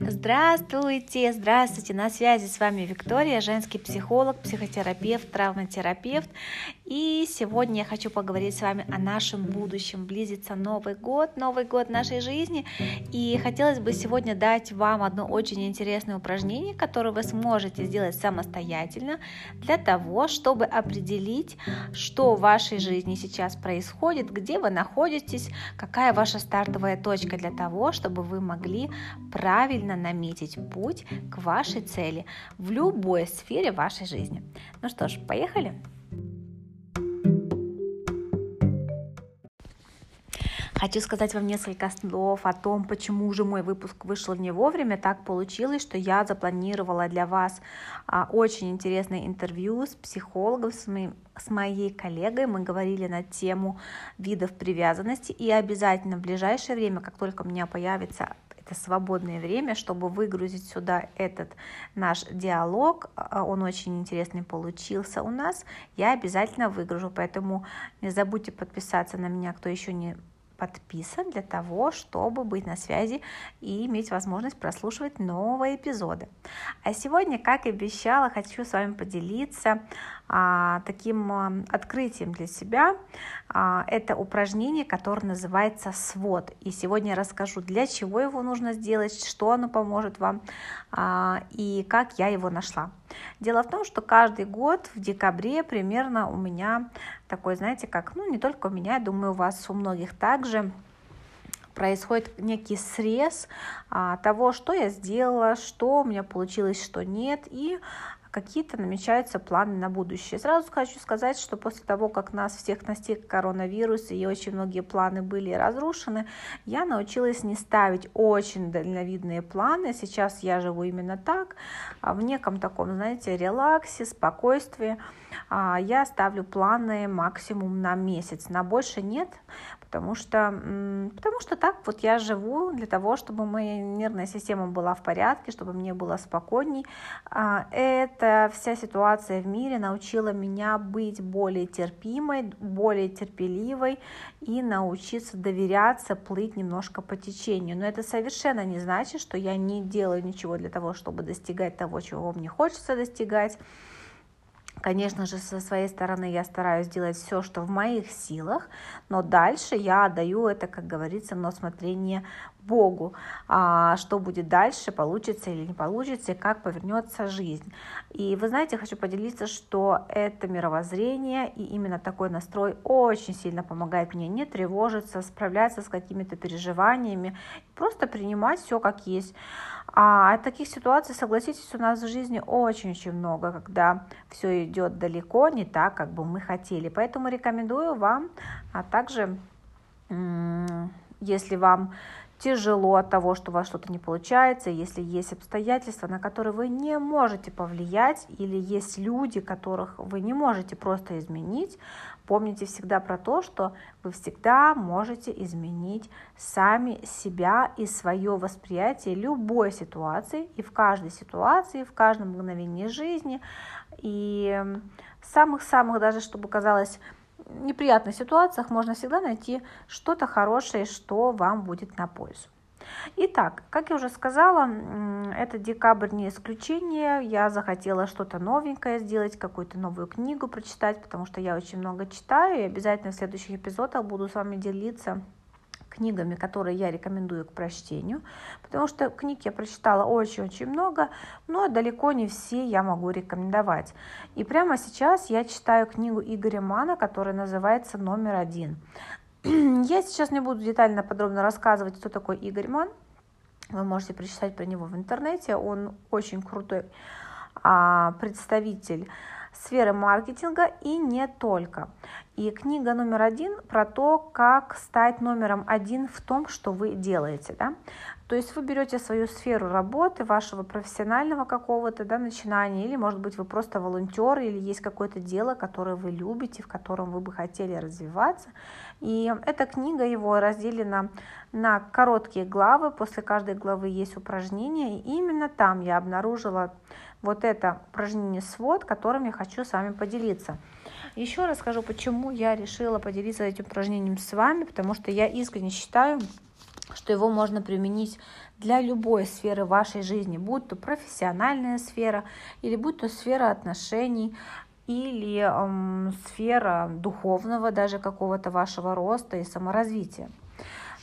Здравствуйте, здравствуйте, на связи с вами Виктория, женский психолог, психотерапевт, травматерапевт. И сегодня я хочу поговорить с вами о нашем будущем. Близится Новый год, Новый год нашей жизни. И хотелось бы сегодня дать вам одно очень интересное упражнение, которое вы сможете сделать самостоятельно для того, чтобы определить, что в вашей жизни сейчас происходит, где вы находитесь, какая ваша стартовая точка для того, чтобы вы могли правильно наметить путь к вашей цели в любой сфере вашей жизни. Ну что ж, поехали! Хочу сказать вам несколько слов о том, почему же мой выпуск вышел не вовремя. Так получилось, что я запланировала для вас а, очень интересное интервью с психологом, с, моей коллегой. Мы говорили на тему видов привязанности. И обязательно в ближайшее время, как только у меня появится это свободное время, чтобы выгрузить сюда этот наш диалог. А, он очень интересный получился у нас. Я обязательно выгружу, поэтому не забудьте подписаться на меня, кто еще не подписан для того, чтобы быть на связи и иметь возможность прослушивать новые эпизоды. А сегодня, как и обещала, хочу с вами поделиться таким а, открытием для себя. А, это упражнение, которое называется свод. И сегодня я расскажу, для чего его нужно сделать, что оно поможет вам а, и как я его нашла. Дело в том, что каждый год в декабре примерно у меня такой, знаете, как, ну не только у меня, я думаю, у вас у многих также происходит некий срез а, того, что я сделала, что у меня получилось, что нет, и какие-то намечаются планы на будущее. Сразу хочу сказать, что после того, как нас всех настиг коронавирус и очень многие планы были разрушены, я научилась не ставить очень дальновидные планы. Сейчас я живу именно так, а в неком таком, знаете, релаксе, спокойствии. А, я ставлю планы максимум на месяц, на больше нет, потому что, потому что так вот я живу для того, чтобы моя нервная система была в порядке, чтобы мне было спокойней. А, эта вся ситуация в мире научила меня быть более терпимой, более терпеливой и научиться доверяться, плыть немножко по течению. Но это совершенно не значит, что я не делаю ничего для того, чтобы достигать того, чего мне хочется достигать. Конечно же, со своей стороны я стараюсь делать все, что в моих силах, но дальше я отдаю это, как говорится, на усмотрение Богу, а что будет дальше, получится или не получится, и как повернется жизнь. И вы знаете, хочу поделиться, что это мировоззрение и именно такой настрой очень сильно помогает мне не тревожиться, справляться с какими-то переживаниями, просто принимать все как есть. А таких ситуаций, согласитесь, у нас в жизни очень-очень много, когда все идет далеко не так, как бы мы хотели. Поэтому рекомендую вам, а также, если вам тяжело от того, что у вас что-то не получается, если есть обстоятельства, на которые вы не можете повлиять, или есть люди, которых вы не можете просто изменить, помните всегда про то, что вы всегда можете изменить сами себя и свое восприятие любой ситуации, и в каждой ситуации, в каждом мгновении жизни, и самых-самых даже, чтобы казалось, неприятных ситуациях можно всегда найти что-то хорошее, что вам будет на пользу. Итак, как я уже сказала, это декабрь не исключение. Я захотела что-то новенькое сделать, какую-то новую книгу прочитать, потому что я очень много читаю, и обязательно в следующих эпизодах буду с вами делиться книгами, которые я рекомендую к прочтению, потому что книг я прочитала очень-очень много, но далеко не все я могу рекомендовать. И прямо сейчас я читаю книгу Игоря Мана, которая называется «Номер один». Я сейчас не буду детально, подробно рассказывать, кто такой Игорь Ман. Вы можете прочитать про него в интернете. Он очень крутой а, представитель сферы маркетинга и не только. И книга номер один про то, как стать номером один в том, что вы делаете. Да? То есть вы берете свою сферу работы, вашего профессионального какого-то да, начинания, или, может быть, вы просто волонтер, или есть какое-то дело, которое вы любите, в котором вы бы хотели развиваться. И эта книга его разделена на короткие главы, после каждой главы есть упражнения, и именно там я обнаружила вот это упражнение свод, которым я хочу с вами поделиться. Еще раз скажу, почему я решила поделиться этим упражнением с вами, потому что я искренне считаю, что его можно применить для любой сферы вашей жизни, будь то профессиональная сфера, или будь то сфера отношений, или эм, сфера духовного даже какого-то вашего роста и саморазвития.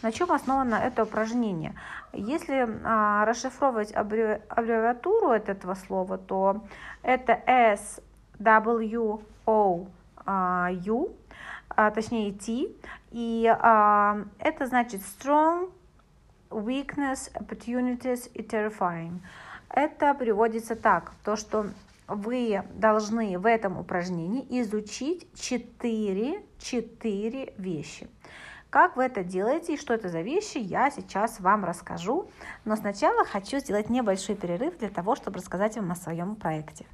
На чем основано это упражнение? Если а, расшифровывать аббревиатуру этого слова, то это S, W, O, U, а, точнее T, и а, это значит strong, weakness, opportunities и terrifying. Это приводится так, то что вы должны в этом упражнении изучить 4, 4 вещи. Как вы это делаете и что это за вещи, я сейчас вам расскажу. Но сначала хочу сделать небольшой перерыв для того, чтобы рассказать вам о своем проекте.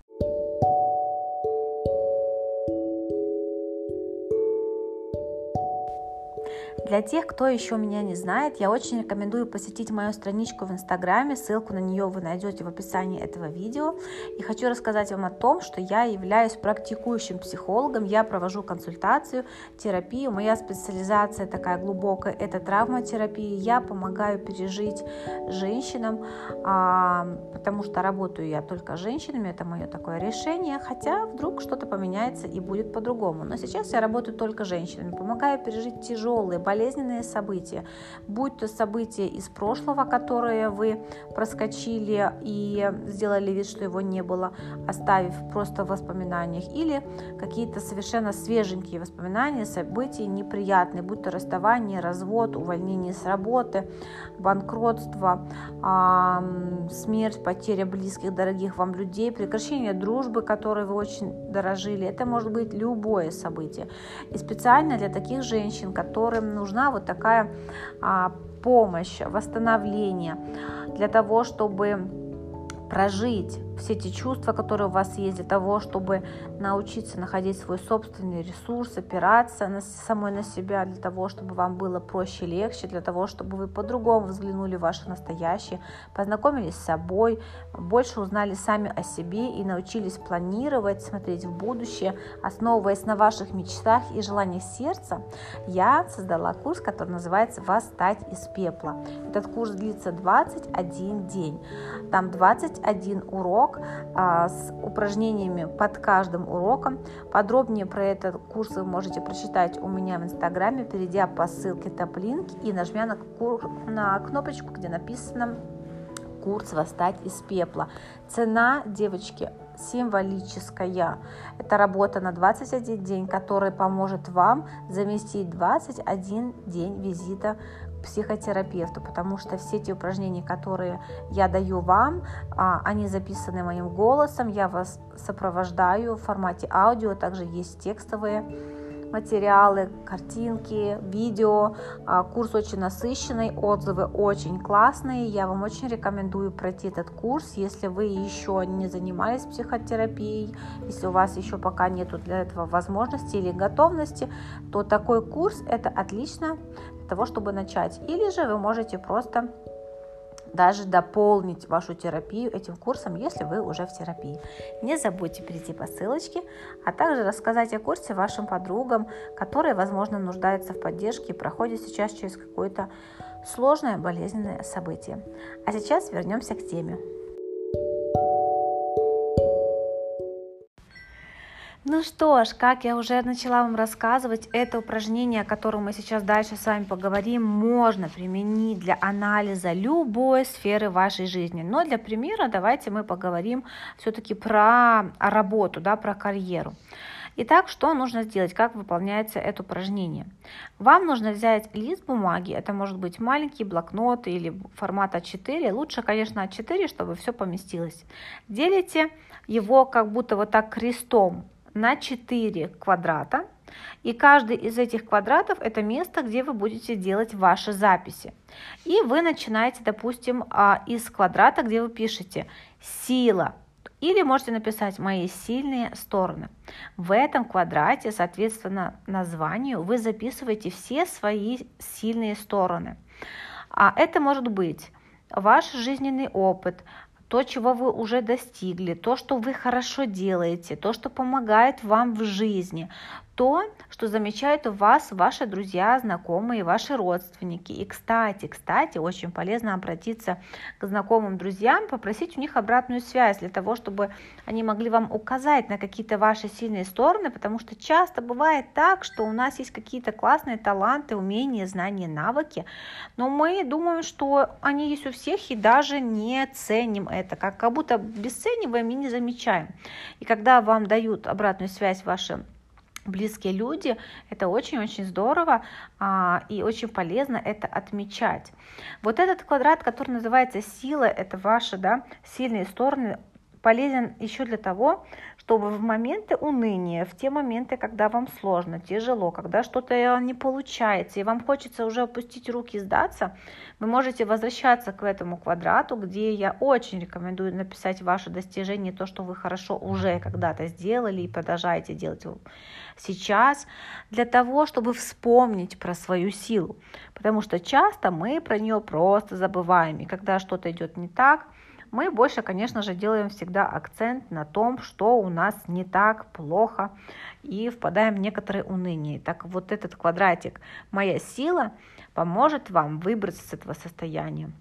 Для тех, кто еще меня не знает, я очень рекомендую посетить мою страничку в Инстаграме, ссылку на нее вы найдете в описании этого видео. И хочу рассказать вам о том, что я являюсь практикующим психологом, я провожу консультацию, терапию. Моя специализация такая глубокая, это травматерапия. Я помогаю пережить женщинам, а, потому что работаю я только с женщинами, это мое такое решение, хотя вдруг что-то поменяется и будет по-другому. Но сейчас я работаю только с женщинами, помогаю пережить тяжелые, болезненные болезненные события, будь то события из прошлого, которые вы проскочили и сделали вид, что его не было, оставив просто в воспоминаниях, или какие-то совершенно свеженькие воспоминания, события неприятные, будь то расставание, развод, увольнение с работы, банкротство, смерть, потеря близких, дорогих вам людей, прекращение дружбы, которой вы очень дорожили. Это может быть любое событие. И специально для таких женщин, которым нужно нужна вот такая а, помощь, восстановление для того, чтобы прожить все эти чувства, которые у вас есть, для того, чтобы научиться находить свой собственный ресурс, опираться на, самой на себя, для того, чтобы вам было проще легче, для того, чтобы вы по-другому взглянули в ваше настоящее, познакомились с собой, больше узнали сами о себе и научились планировать, смотреть в будущее, основываясь на ваших мечтах и желаниях сердца, я создала курс, который называется «Восстать из пепла». Этот курс длится 21 день. Там 21 урок, урок а, с упражнениями под каждым уроком. Подробнее про этот курс вы можете прочитать у меня в инстаграме, перейдя по ссылке топ-линк и нажмя на, на кнопочку, где написано курс «Восстать из пепла». Цена, девочки, символическая. Это работа на 21 день, которая поможет вам заместить 21 день визита психотерапевту, потому что все эти упражнения, которые я даю вам, а, они записаны моим голосом, я вас сопровождаю в формате аудио, также есть текстовые материалы, картинки, видео. А, курс очень насыщенный, отзывы очень классные. Я вам очень рекомендую пройти этот курс, если вы еще не занимались психотерапией, если у вас еще пока нету для этого возможности или готовности, то такой курс это отлично того, чтобы начать. Или же вы можете просто даже дополнить вашу терапию этим курсом, если вы уже в терапии. Не забудьте перейти по ссылочке, а также рассказать о курсе вашим подругам, которые, возможно, нуждаются в поддержке и проходят сейчас через какое-то сложное болезненное событие. А сейчас вернемся к теме. Ну что ж, как я уже начала вам рассказывать, это упражнение, о котором мы сейчас дальше с вами поговорим, можно применить для анализа любой сферы вашей жизни. Но для примера давайте мы поговорим все-таки про работу, да, про карьеру. Итак, что нужно сделать, как выполняется это упражнение? Вам нужно взять лист бумаги, это может быть маленький блокнот или формат А4, лучше, конечно, А4, чтобы все поместилось. Делите его как будто вот так крестом, на 4 квадрата. И каждый из этих квадратов это место, где вы будете делать ваши записи. И вы начинаете, допустим, а, из квадрата, где вы пишете «сила», или можете написать «Мои сильные стороны». В этом квадрате, соответственно, названию вы записываете все свои сильные стороны. А это может быть ваш жизненный опыт, то, чего вы уже достигли, то, что вы хорошо делаете, то, что помогает вам в жизни, то, что замечают у вас ваши друзья, знакомые, ваши родственники. И, кстати, кстати, очень полезно обратиться к знакомым друзьям, попросить у них обратную связь для того, чтобы они могли вам указать на какие-то ваши сильные стороны, потому что часто бывает так, что у нас есть какие-то классные таланты, умения, знания, навыки, но мы думаем, что они есть у всех и даже не ценим это, как, как будто обесцениваем и не замечаем. И когда вам дают обратную связь ваши близкие люди, это очень-очень здорово а, и очень полезно это отмечать. Вот этот квадрат, который называется сила, это ваши да, сильные стороны, полезен еще для того, чтобы в моменты уныния, в те моменты, когда вам сложно, тяжело, когда что-то не получается, и вам хочется уже опустить руки и сдаться, вы можете возвращаться к этому квадрату, где я очень рекомендую написать ваши достижения, то, что вы хорошо уже когда-то сделали и продолжаете делать сейчас, для того, чтобы вспомнить про свою силу. Потому что часто мы про нее просто забываем, и когда что-то идет не так, мы больше, конечно же, делаем всегда акцент на том, что у нас не так плохо, и впадаем в некоторое уныние. Так вот этот квадратик «Моя сила» поможет вам выбраться с этого состояния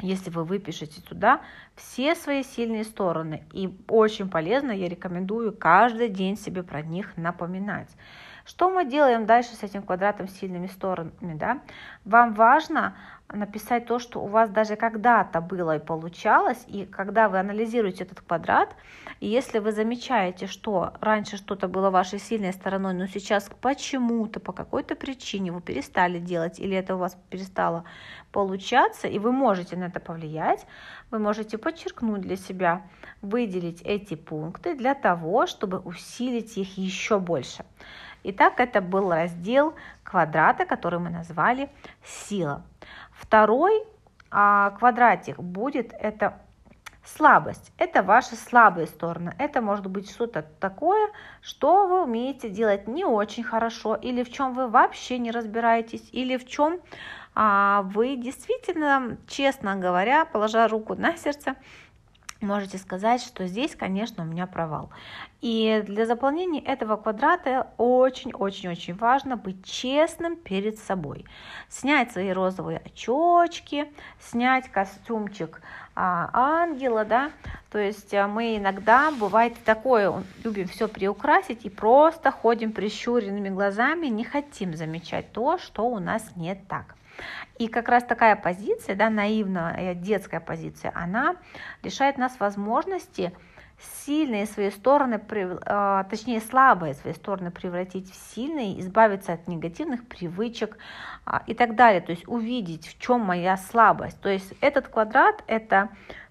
если вы выпишете туда все свои сильные стороны. И очень полезно, я рекомендую каждый день себе про них напоминать. Что мы делаем дальше с этим квадратом с сильными сторонами? Да? Вам важно написать то, что у вас даже когда-то было и получалось, и когда вы анализируете этот квадрат, и если вы замечаете, что раньше что-то было вашей сильной стороной, но сейчас почему-то, по какой-то причине вы перестали делать, или это у вас перестало получаться, и вы можете на это повлиять, вы можете подчеркнуть для себя, выделить эти пункты для того, чтобы усилить их еще больше. Итак, это был раздел квадрата, который мы назвали «Сила». Второй а, квадратик будет это слабость. Это ваши слабые стороны. Это может быть что-то такое, что вы умеете делать не очень хорошо, или в чем вы вообще не разбираетесь, или в чем а, вы действительно, честно говоря, положа руку на сердце, можете сказать, что здесь, конечно, у меня провал. И для заполнения этого квадрата очень-очень-очень важно быть честным перед собой. Снять свои розовые очечки, снять костюмчик а, ангела, да, то есть а, мы иногда, бывает такое, любим все приукрасить и просто ходим прищуренными глазами, не хотим замечать то, что у нас не так. И как раз такая позиция, да, наивная детская позиция, она лишает нас возможности сильные свои стороны, а, точнее слабые свои стороны превратить в сильные, избавиться от негативных привычек а, и так далее. То есть увидеть, в чем моя слабость. То есть этот квадрат – это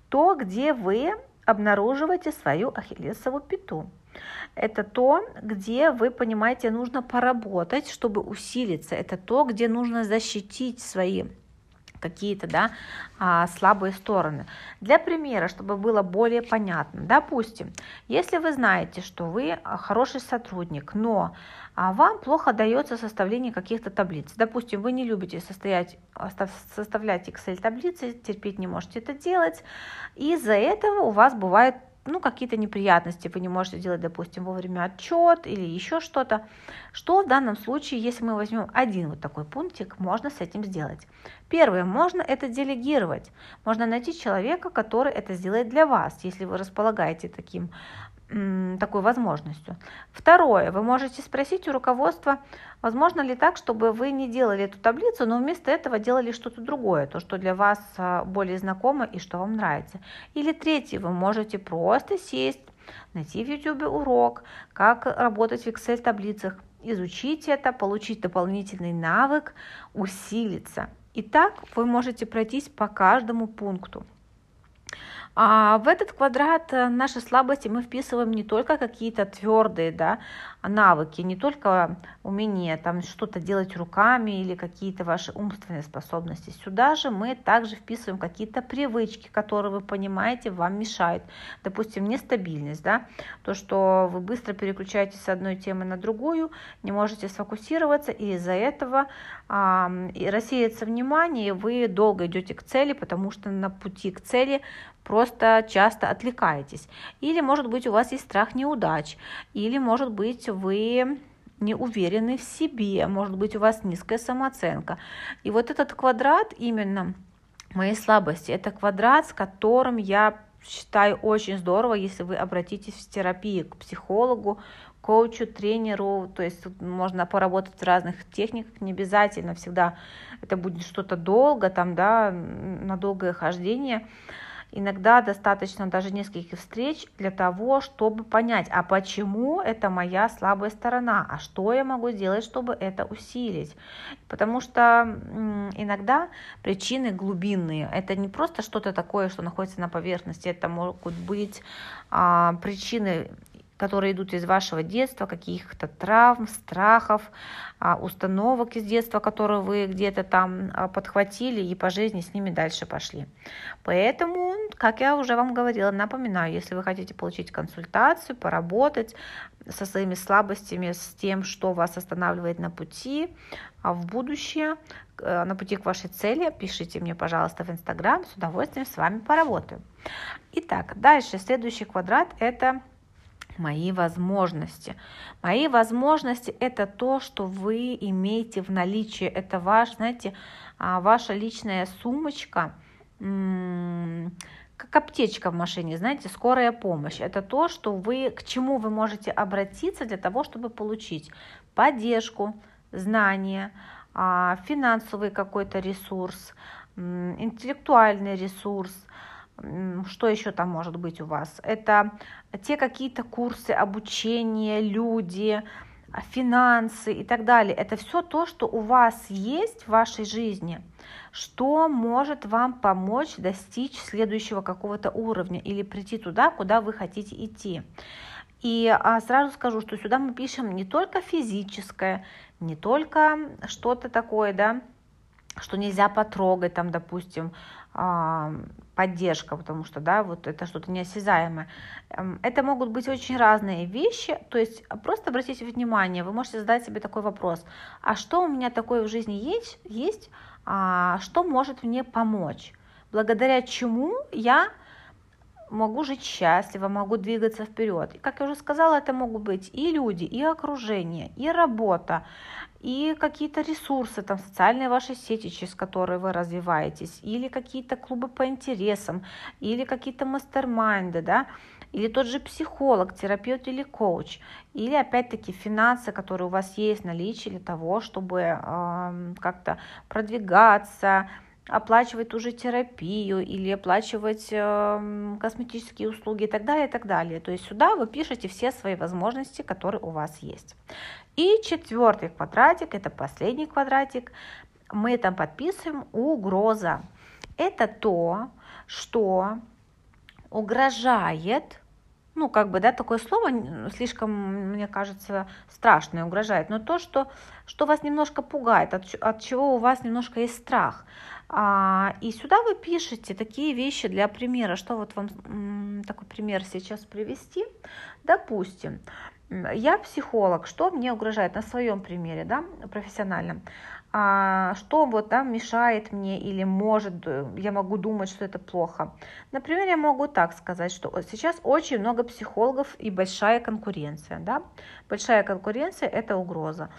то, где вы обнаруживаете свою ахиллесову пяту. Это то, где вы понимаете, нужно поработать, чтобы усилиться. Это то, где нужно защитить свои какие-то да, а, слабые стороны. Для примера, чтобы было более понятно, допустим, если вы знаете, что вы хороший сотрудник, но а вам плохо дается составление каких-то таблиц. Допустим, вы не любите состоять, составлять Excel-таблицы, терпеть не можете это делать, и из-за этого у вас бывает ну, какие-то неприятности, вы не можете делать, допустим, вовремя отчет или еще что-то. Что в данном случае, если мы возьмем один вот такой пунктик, можно с этим сделать? Первое, можно это делегировать. Можно найти человека, который это сделает для вас, если вы располагаете таким такой возможностью. Второе, вы можете спросить у руководства, возможно ли так, чтобы вы не делали эту таблицу, но вместо этого делали что-то другое, то, что для вас а, более знакомо и что вам нравится. Или третье, вы можете просто сесть, найти в YouTube урок, как работать в Excel таблицах, изучить это, получить дополнительный навык, усилиться. И так вы можете пройтись по каждому пункту. А в этот квадрат э, наши слабости мы вписываем не только какие-то твердые да, навыки, не только умение там что-то делать руками или какие-то ваши умственные способности. Сюда же мы также вписываем какие-то привычки, которые вы понимаете вам мешают. Допустим, нестабильность, да, то, что вы быстро переключаетесь с одной темы на другую, не можете сфокусироваться, и из-за этого а, рассеется внимание, и вы долго идете к цели, потому что на пути к цели просто часто отвлекаетесь. Или, может быть, у вас есть страх неудач, или, может быть, вы не уверены в себе, может быть, у вас низкая самооценка. И вот этот квадрат именно моей слабости, это квадрат, с которым я считаю очень здорово, если вы обратитесь в терапию к психологу, коучу, тренеру, то есть можно поработать в разных техниках, не обязательно всегда это будет что-то долго, там, да, на долгое хождение. Иногда достаточно даже нескольких встреч для того, чтобы понять, а почему это моя слабая сторона, а что я могу сделать, чтобы это усилить. Потому что иногда причины глубинные. Это не просто что-то такое, что находится на поверхности, это могут быть а, причины которые идут из вашего детства, каких-то травм, страхов, а, установок из детства, которые вы где-то там а, подхватили и по жизни с ними дальше пошли. Поэтому, как я уже вам говорила, напоминаю, если вы хотите получить консультацию, поработать со своими слабостями, с тем, что вас останавливает на пути а в будущее, э, на пути к вашей цели, пишите мне, пожалуйста, в Инстаграм, с удовольствием с вами поработаю. Итак, дальше следующий квадрат – это мои возможности. Мои возможности – это то, что вы имеете в наличии. Это ваш, знаете, а, ваша личная сумочка, как аптечка в машине, знаете, скорая помощь. Это то, что вы, к чему вы можете обратиться для того, чтобы получить поддержку, знания, а, финансовый какой-то ресурс, интеллектуальный ресурс, что еще там может быть у вас? Это те какие-то курсы, обучение, люди, а, финансы и так далее. Это все то, что у вас есть в вашей жизни, что может вам помочь достичь следующего какого-то уровня или прийти туда, куда вы хотите идти. И а, сразу скажу, что сюда мы пишем не только физическое, не только что-то такое, да, что нельзя потрогать, там, допустим, поддержка, потому что, да, вот это что-то неосязаемое. Эм, это могут быть очень разные вещи, то есть просто обратите внимание, вы можете задать себе такой вопрос, а что у меня такое в жизни есть, есть а, что может мне помочь, благодаря чему я могу жить счастливо, могу двигаться вперед. И, как я уже сказала, это могут быть и люди, и окружение, и работа, и какие-то ресурсы, там, социальные ваши сети, через которые вы развиваетесь, или какие-то клубы по интересам, или какие-то мастер-майнды, да, или тот же психолог, терапевт или коуч, или опять-таки финансы, которые у вас есть наличие для того, чтобы э, как-то продвигаться, оплачивать ту же терапию или оплачивать э, косметические услуги и так далее, и так далее. То есть сюда вы пишете все свои возможности, которые у вас есть. И четвертый квадратик, это последний квадратик, мы там подписываем угроза. Это то, что угрожает, ну, как бы, да, такое слово слишком, мне кажется, страшное, угрожает, но то, что, что вас немножко пугает, от, от чего у вас немножко есть страх. А, и сюда вы пишете такие вещи для примера, что вот вам такой пример сейчас привести. Допустим, я психолог, что мне угрожает на своем примере, да, профессиональном, что вот да, мешает мне или может, э, я могу думать, что это плохо. Например, я могу так сказать, что сейчас очень много психологов и большая конкуренция, да, большая конкуренция это угроза.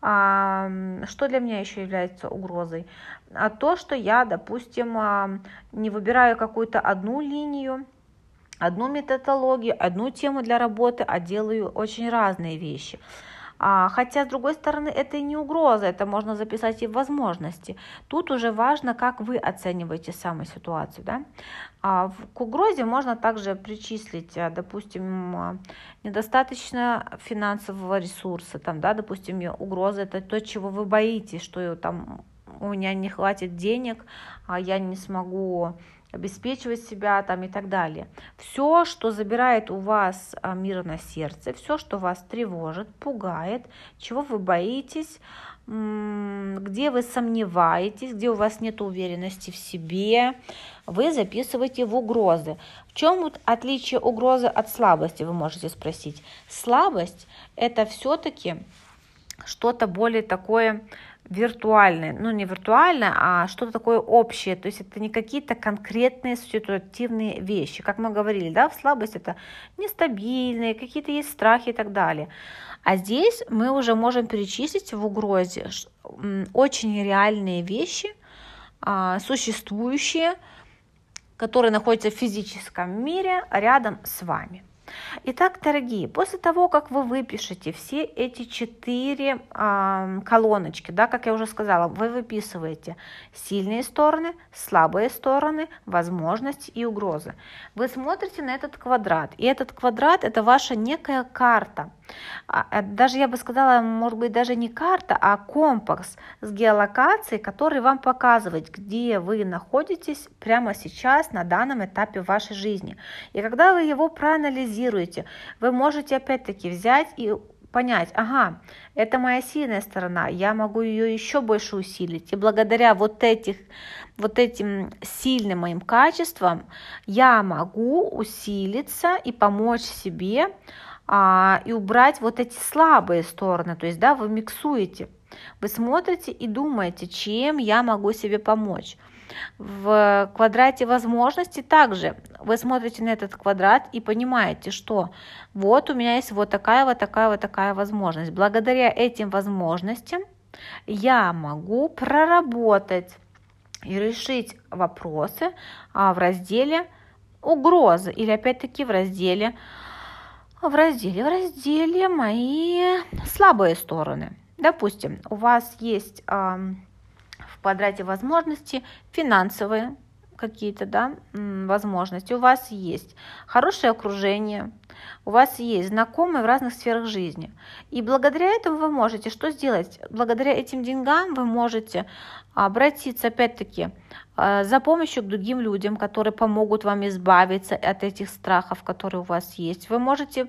А, что для меня еще является угрозой? А то, что я, допустим, а, не выбираю какую-то одну линию, одну методологию, одну тему для работы, а делаю очень разные вещи. А, хотя, с другой стороны, это и не угроза, это можно записать и в возможности. Тут уже важно, как вы оцениваете саму ситуацию. Да? А к угрозе можно также причислить, а, допустим, а, недостаточно финансового ресурса, там, да, допустим, угроза это то, чего вы боитесь, что там у меня не хватит денег, а я не смогу обеспечивать себя там и так далее. Все, что забирает у вас а, мир на сердце, все, что вас тревожит, пугает, чего вы боитесь, где вы сомневаетесь, где у вас нет уверенности в себе, вы записываете в угрозы. В чем вот отличие угрозы от слабости, вы можете спросить. Слабость – это все-таки что-то более такое виртуальное, ну не виртуальное, а что-то такое общее, то есть это не какие-то конкретные ситуативные вещи, как мы говорили, да, в слабость это нестабильные, какие-то есть страхи и так далее. А здесь мы уже можем перечислить в угрозе очень реальные вещи, а, существующие, которые находятся в физическом мире рядом с вами. Итак, дорогие, после того, как вы выпишете все эти четыре э, колоночки, да, как я уже сказала, вы выписываете сильные стороны, слабые стороны, возможности и угрозы. Вы смотрите на этот квадрат, и этот квадрат это ваша некая карта. А, э, даже я бы сказала, может быть, даже не карта, а компас с геолокацией, который вам показывает, где вы находитесь прямо сейчас на данном этапе вашей жизни. И когда вы его проанализируете, вы можете опять-таки взять и понять, ага, это моя сильная сторона, я могу ее еще больше усилить. И благодаря вот, этих, вот этим сильным моим качествам я могу усилиться и помочь себе а, и убрать вот эти слабые стороны. То есть, да, вы миксуете, вы смотрите и думаете, чем я могу себе помочь. В квадрате возможностей также вы смотрите на этот квадрат и понимаете, что вот у меня есть вот такая, вот такая, вот такая возможность. Благодаря этим возможностям я могу проработать и решить вопросы а, в разделе угрозы или опять-таки в разделе в разделе, в разделе мои слабые стороны. Допустим, у вас есть в квадрате возможности финансовые какие-то да, возможности, у вас есть хорошее окружение, у вас есть знакомые в разных сферах жизни. И благодаря этому вы можете что сделать? Благодаря этим деньгам вы можете обратиться опять-таки а, за помощью к другим людям, которые помогут вам избавиться от этих страхов, которые у вас есть. Вы можете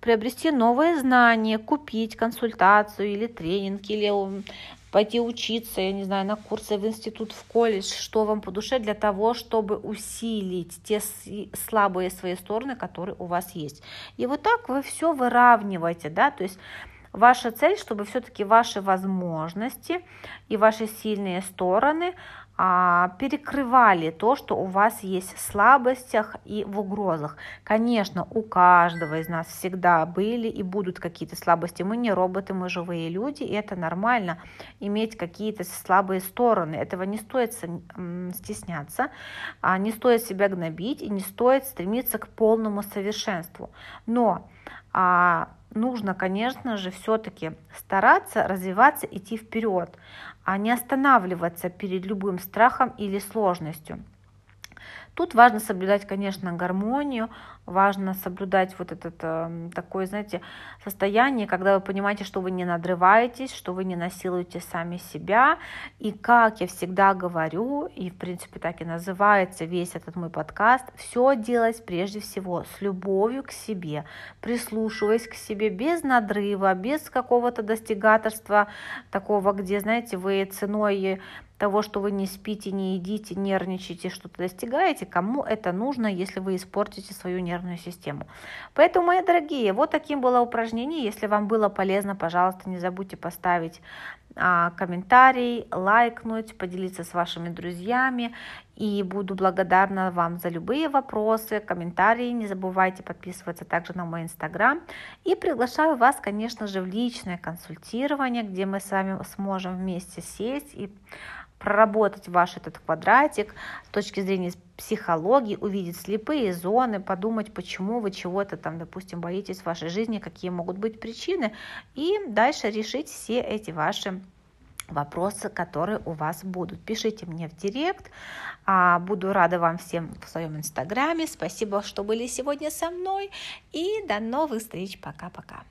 приобрести новые знания, купить консультацию или тренинг, или пойти учиться, я не знаю, на курсы в институт, в колледж, что вам по душе для того, чтобы усилить те слабые свои стороны, которые у вас есть. И вот так вы все выравниваете, да, то есть Ваша цель, чтобы все-таки ваши возможности и ваши сильные стороны перекрывали то, что у вас есть в слабостях и в угрозах. Конечно, у каждого из нас всегда были и будут какие-то слабости. Мы не роботы, мы живые люди, и это нормально иметь какие-то слабые стороны. Этого не стоит стесняться, а не стоит себя гнобить и не стоит стремиться к полному совершенству. Но а, нужно, конечно же, все-таки стараться развиваться, идти вперед, а не останавливаться перед любым страхом или сложностью. Тут важно соблюдать, конечно, гармонию, важно соблюдать вот это э, такое, знаете, состояние, когда вы понимаете, что вы не надрываетесь, что вы не насилуете сами себя. И как я всегда говорю, и в принципе так и называется весь этот мой подкаст, все делать прежде всего с любовью к себе, прислушиваясь к себе без надрыва, без какого-то достигаторства такого, где, знаете, вы ценой того, что вы не спите, не едите, нервничаете, что-то достигаете, кому это нужно, если вы испортите свою нервную систему. Поэтому, мои дорогие, вот таким было упражнение. Если вам было полезно, пожалуйста, не забудьте поставить а, комментарий, лайкнуть, поделиться с вашими друзьями. И буду благодарна вам за любые вопросы, комментарии. Не забывайте подписываться также на мой инстаграм. И приглашаю вас, конечно же, в личное консультирование, где мы с вами сможем вместе сесть и проработать ваш этот квадратик с точки зрения психологии, увидеть слепые зоны, подумать, почему вы чего-то там, допустим, боитесь в вашей жизни, какие могут быть причины, и дальше решить все эти ваши вопросы, которые у вас будут. Пишите мне в директ. А, буду рада вам всем в своем инстаграме. Спасибо, что были сегодня со мной. И до новых встреч. Пока-пока.